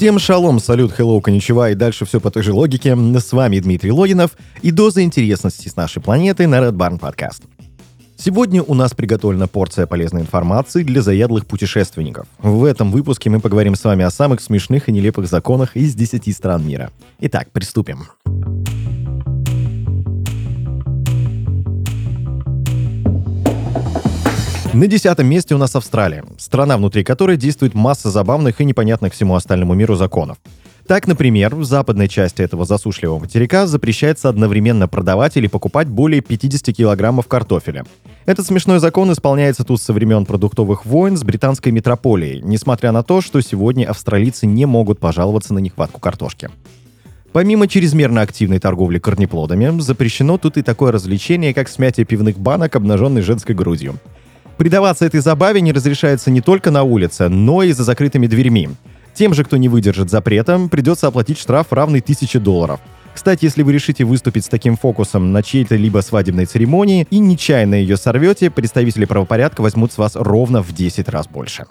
Всем шалом, салют, hello, коничева и дальше все по той же логике. С вами Дмитрий Логинов и доза интересности с нашей планеты на Red Barn Podcast. Сегодня у нас приготовлена порция полезной информации для заядлых путешественников. В этом выпуске мы поговорим с вами о самых смешных и нелепых законах из 10 стран мира. Итак, приступим. На десятом месте у нас Австралия, страна, внутри которой действует масса забавных и непонятных всему остальному миру законов. Так, например, в западной части этого засушливого материка запрещается одновременно продавать или покупать более 50 килограммов картофеля. Этот смешной закон исполняется тут со времен продуктовых войн с британской метрополией, несмотря на то, что сегодня австралийцы не могут пожаловаться на нехватку картошки. Помимо чрезмерно активной торговли корнеплодами, запрещено тут и такое развлечение, как смятие пивных банок, обнаженной женской грудью. Предаваться этой забаве не разрешается не только на улице, но и за закрытыми дверьми. Тем же, кто не выдержит запрета, придется оплатить штраф равный 1000 долларов. Кстати, если вы решите выступить с таким фокусом на чьей-то либо свадебной церемонии и нечаянно ее сорвете, представители правопорядка возьмут с вас ровно в 10 раз больше.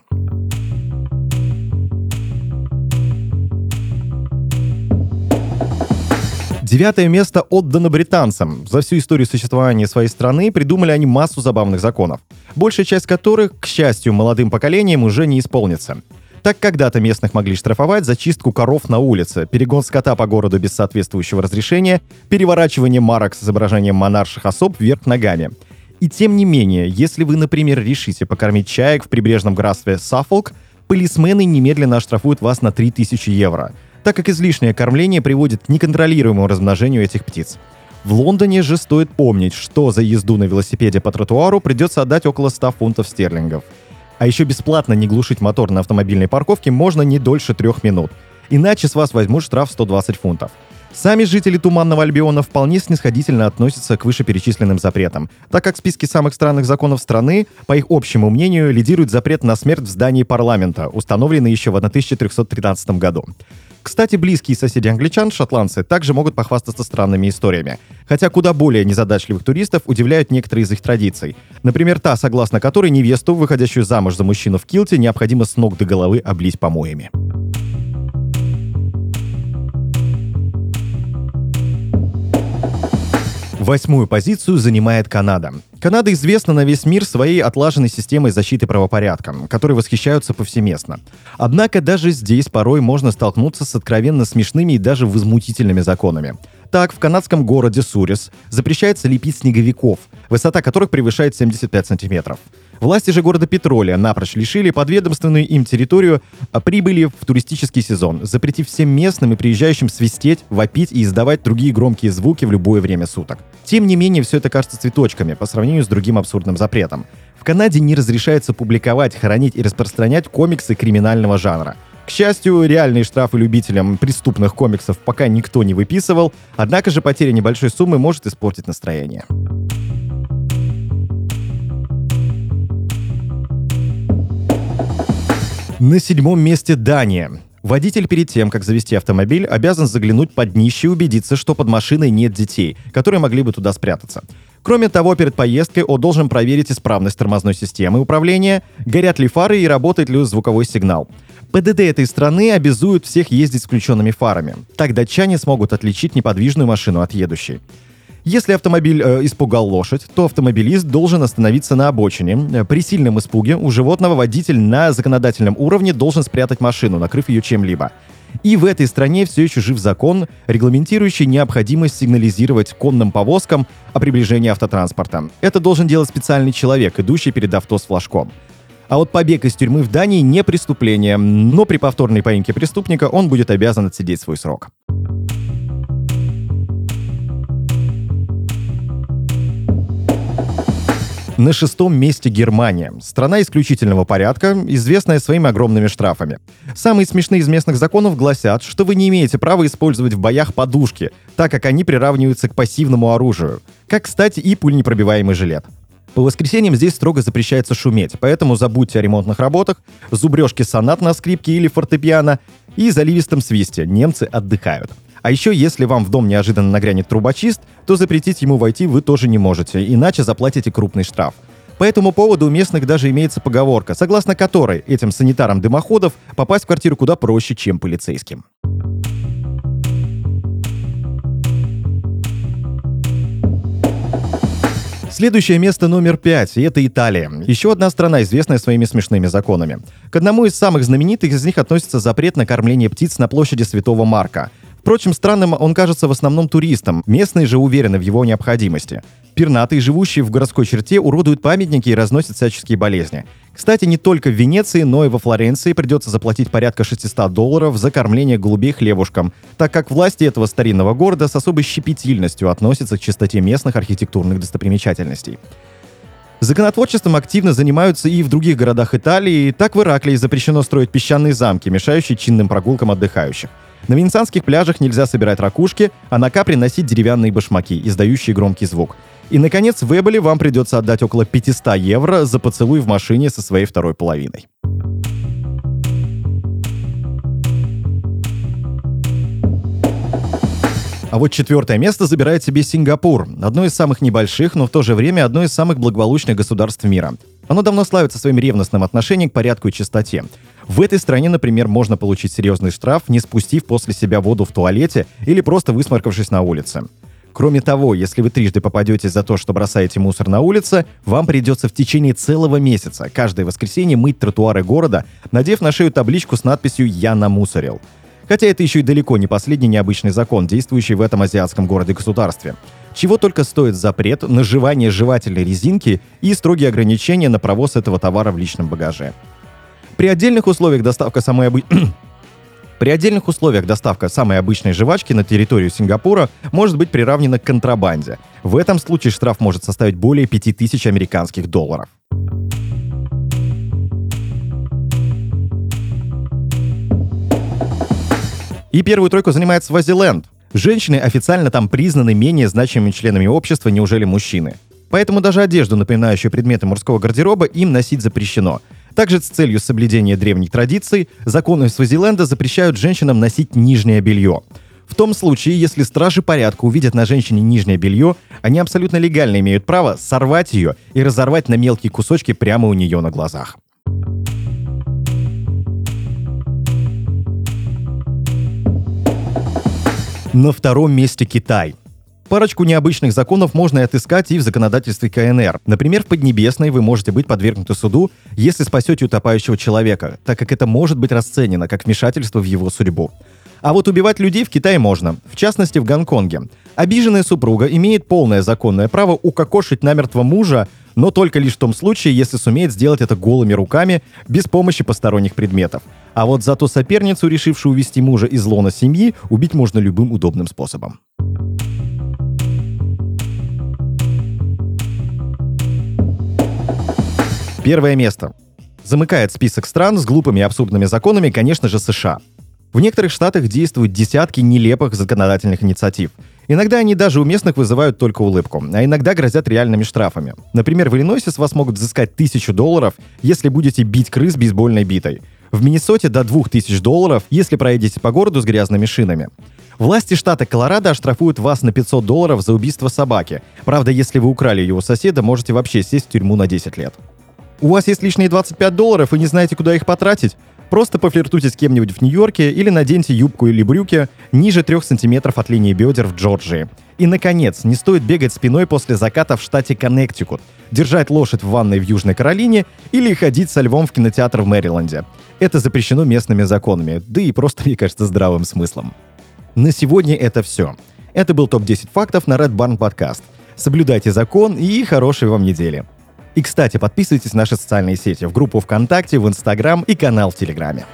Девятое место отдано британцам. За всю историю существования своей страны придумали они массу забавных законов, большая часть которых, к счастью, молодым поколением уже не исполнится. Так когда-то местных могли штрафовать за чистку коров на улице, перегон скота по городу без соответствующего разрешения, переворачивание марок с изображением монарших особ вверх ногами. И тем не менее, если вы, например, решите покормить чаек в прибрежном графстве Саффолк, полисмены немедленно оштрафуют вас на 3000 евро – так как излишнее кормление приводит к неконтролируемому размножению этих птиц. В Лондоне же стоит помнить, что за езду на велосипеде по тротуару придется отдать около 100 фунтов стерлингов. А еще бесплатно не глушить мотор на автомобильной парковке можно не дольше трех минут. Иначе с вас возьмут штраф 120 фунтов. Сами жители Туманного Альбиона вполне снисходительно относятся к вышеперечисленным запретам, так как в списке самых странных законов страны, по их общему мнению, лидирует запрет на смерть в здании парламента, установленный еще в 1313 году. Кстати, близкие соседи англичан, шотландцы, также могут похвастаться странными историями. Хотя куда более незадачливых туристов удивляют некоторые из их традиций. Например, та, согласно которой невесту, выходящую замуж за мужчину в килте, необходимо с ног до головы облить помоями. Восьмую позицию занимает Канада. Канада известна на весь мир своей отлаженной системой защиты правопорядка, которой восхищаются повсеместно. Однако даже здесь порой можно столкнуться с откровенно смешными и даже возмутительными законами. Так, в канадском городе Сурис запрещается лепить снеговиков, высота которых превышает 75 сантиметров. Власти же города Петроля напрочь лишили подведомственную им территорию а, прибыли в туристический сезон, запретив всем местным и приезжающим свистеть, вопить и издавать другие громкие звуки в любое время суток. Тем не менее, все это кажется цветочками по сравнению с другим абсурдным запретом. В Канаде не разрешается публиковать, хранить и распространять комиксы криминального жанра. К счастью, реальные штрафы любителям преступных комиксов пока никто не выписывал, однако же потеря небольшой суммы может испортить настроение. На седьмом месте Дания. Водитель перед тем, как завести автомобиль, обязан заглянуть под днище и убедиться, что под машиной нет детей, которые могли бы туда спрятаться. Кроме того, перед поездкой он должен проверить исправность тормозной системы управления, горят ли фары и работает ли звуковой сигнал. ПДД этой страны обязуют всех ездить с включенными фарами. Так датчане смогут отличить неподвижную машину от едущей. Если автомобиль э, испугал лошадь, то автомобилист должен остановиться на обочине. Э, при сильном испуге у животного водитель на законодательном уровне должен спрятать машину, накрыв ее чем-либо. И в этой стране все еще жив закон, регламентирующий необходимость сигнализировать конным повозкам о приближении автотранспорта. Это должен делать специальный человек, идущий перед авто с флажком. А вот побег из тюрьмы в Дании не преступление, но при повторной поимке преступника он будет обязан отсидеть свой срок. На шестом месте Германия. Страна исключительного порядка, известная своими огромными штрафами. Самые смешные из местных законов гласят, что вы не имеете права использовать в боях подушки, так как они приравниваются к пассивному оружию. Как, кстати, и пульнепробиваемый жилет. По воскресеньям здесь строго запрещается шуметь, поэтому забудьте о ремонтных работах, зубрежке сонат на скрипке или фортепиано и заливистом свисте. Немцы отдыхают. А еще, если вам в дом неожиданно нагрянет трубочист, то запретить ему войти вы тоже не можете, иначе заплатите крупный штраф. По этому поводу у местных даже имеется поговорка, согласно которой этим санитарам дымоходов попасть в квартиру куда проще, чем полицейским. Следующее место номер пять, и это Италия. Еще одна страна, известная своими смешными законами. К одному из самых знаменитых из них относится запрет на кормление птиц на площади Святого Марка. Впрочем, странным он кажется в основном туристам, местные же уверены в его необходимости. Пернатые, живущие в городской черте, уродуют памятники и разносят всяческие болезни. Кстати, не только в Венеции, но и во Флоренции придется заплатить порядка 600 долларов за кормление голубей хлебушком, так как власти этого старинного города с особой щепетильностью относятся к чистоте местных архитектурных достопримечательностей. Законотворчеством активно занимаются и в других городах Италии. Так в Ираклии запрещено строить песчаные замки, мешающие чинным прогулкам отдыхающих. На венецианских пляжах нельзя собирать ракушки, а на капре носить деревянные башмаки, издающие громкий звук. И, наконец, в Эболе вам придется отдать около 500 евро за поцелуй в машине со своей второй половиной. А вот четвертое место забирает себе Сингапур, одно из самых небольших, но в то же время одно из самых благополучных государств мира. Оно давно славится своим ревностным отношением к порядку и чистоте. В этой стране, например, можно получить серьезный штраф, не спустив после себя воду в туалете или просто высморкавшись на улице. Кроме того, если вы трижды попадете за то, что бросаете мусор на улице, вам придется в течение целого месяца каждое воскресенье мыть тротуары города, надев на шею табличку с надписью «Я намусорил». Хотя это еще и далеко не последний необычный закон, действующий в этом азиатском городе-государстве. Чего только стоит запрет на жевание жевательной резинки и строгие ограничения на провоз этого товара в личном багаже. При отдельных условиях доставка самой обычной при отдельных условиях доставка самой обычной жвачки на территорию Сингапура может быть приравнена к контрабанде. В этом случае штраф может составить более 5000 американских долларов. И первую тройку занимает Свазиленд. Женщины официально там признаны менее значимыми членами общества, неужели мужчины. Поэтому даже одежду, напоминающую предметы мужского гардероба, им носить запрещено. Также с целью соблюдения древних традиций законы Свазиленда запрещают женщинам носить нижнее белье. В том случае, если стражи порядка увидят на женщине нижнее белье, они абсолютно легально имеют право сорвать ее и разорвать на мелкие кусочки прямо у нее на глазах. На втором месте Китай. Парочку необычных законов можно отыскать и в законодательстве КНР. Например, в Поднебесной вы можете быть подвергнуты суду, если спасете утопающего человека, так как это может быть расценено как вмешательство в его судьбу. А вот убивать людей в Китае можно, в частности в Гонконге. Обиженная супруга имеет полное законное право укокошить намертво мужа, но только лишь в том случае, если сумеет сделать это голыми руками, без помощи посторонних предметов. А вот зато соперницу, решившую увести мужа из лона семьи, убить можно любым удобным способом. Первое место. Замыкает список стран с глупыми и абсурдными законами, конечно же, США. В некоторых штатах действуют десятки нелепых законодательных инициатив. Иногда они даже у местных вызывают только улыбку, а иногда грозят реальными штрафами. Например, в Иллинойсе с вас могут взыскать тысячу долларов, если будете бить крыс бейсбольной битой. В Миннесоте до 2000 долларов, если проедете по городу с грязными шинами. Власти штата Колорадо оштрафуют вас на 500 долларов за убийство собаки. Правда, если вы украли ее у соседа, можете вообще сесть в тюрьму на 10 лет. У вас есть лишние 25 долларов и не знаете, куда их потратить? Просто пофлиртуйте с кем-нибудь в Нью-Йорке или наденьте юбку или брюки ниже 3 сантиметров от линии бедер в Джорджии. И, наконец, не стоит бегать спиной после заката в штате Коннектикут, держать лошадь в ванной в Южной Каролине или ходить со львом в кинотеатр в Мэриленде. Это запрещено местными законами, да и просто, мне кажется, здравым смыслом. На сегодня это все. Это был ТОП-10 фактов на Red Barn Podcast. Соблюдайте закон и хорошей вам недели. И, кстати, подписывайтесь на наши социальные сети, в группу ВКонтакте, в Инстаграм и канал в Телеграме.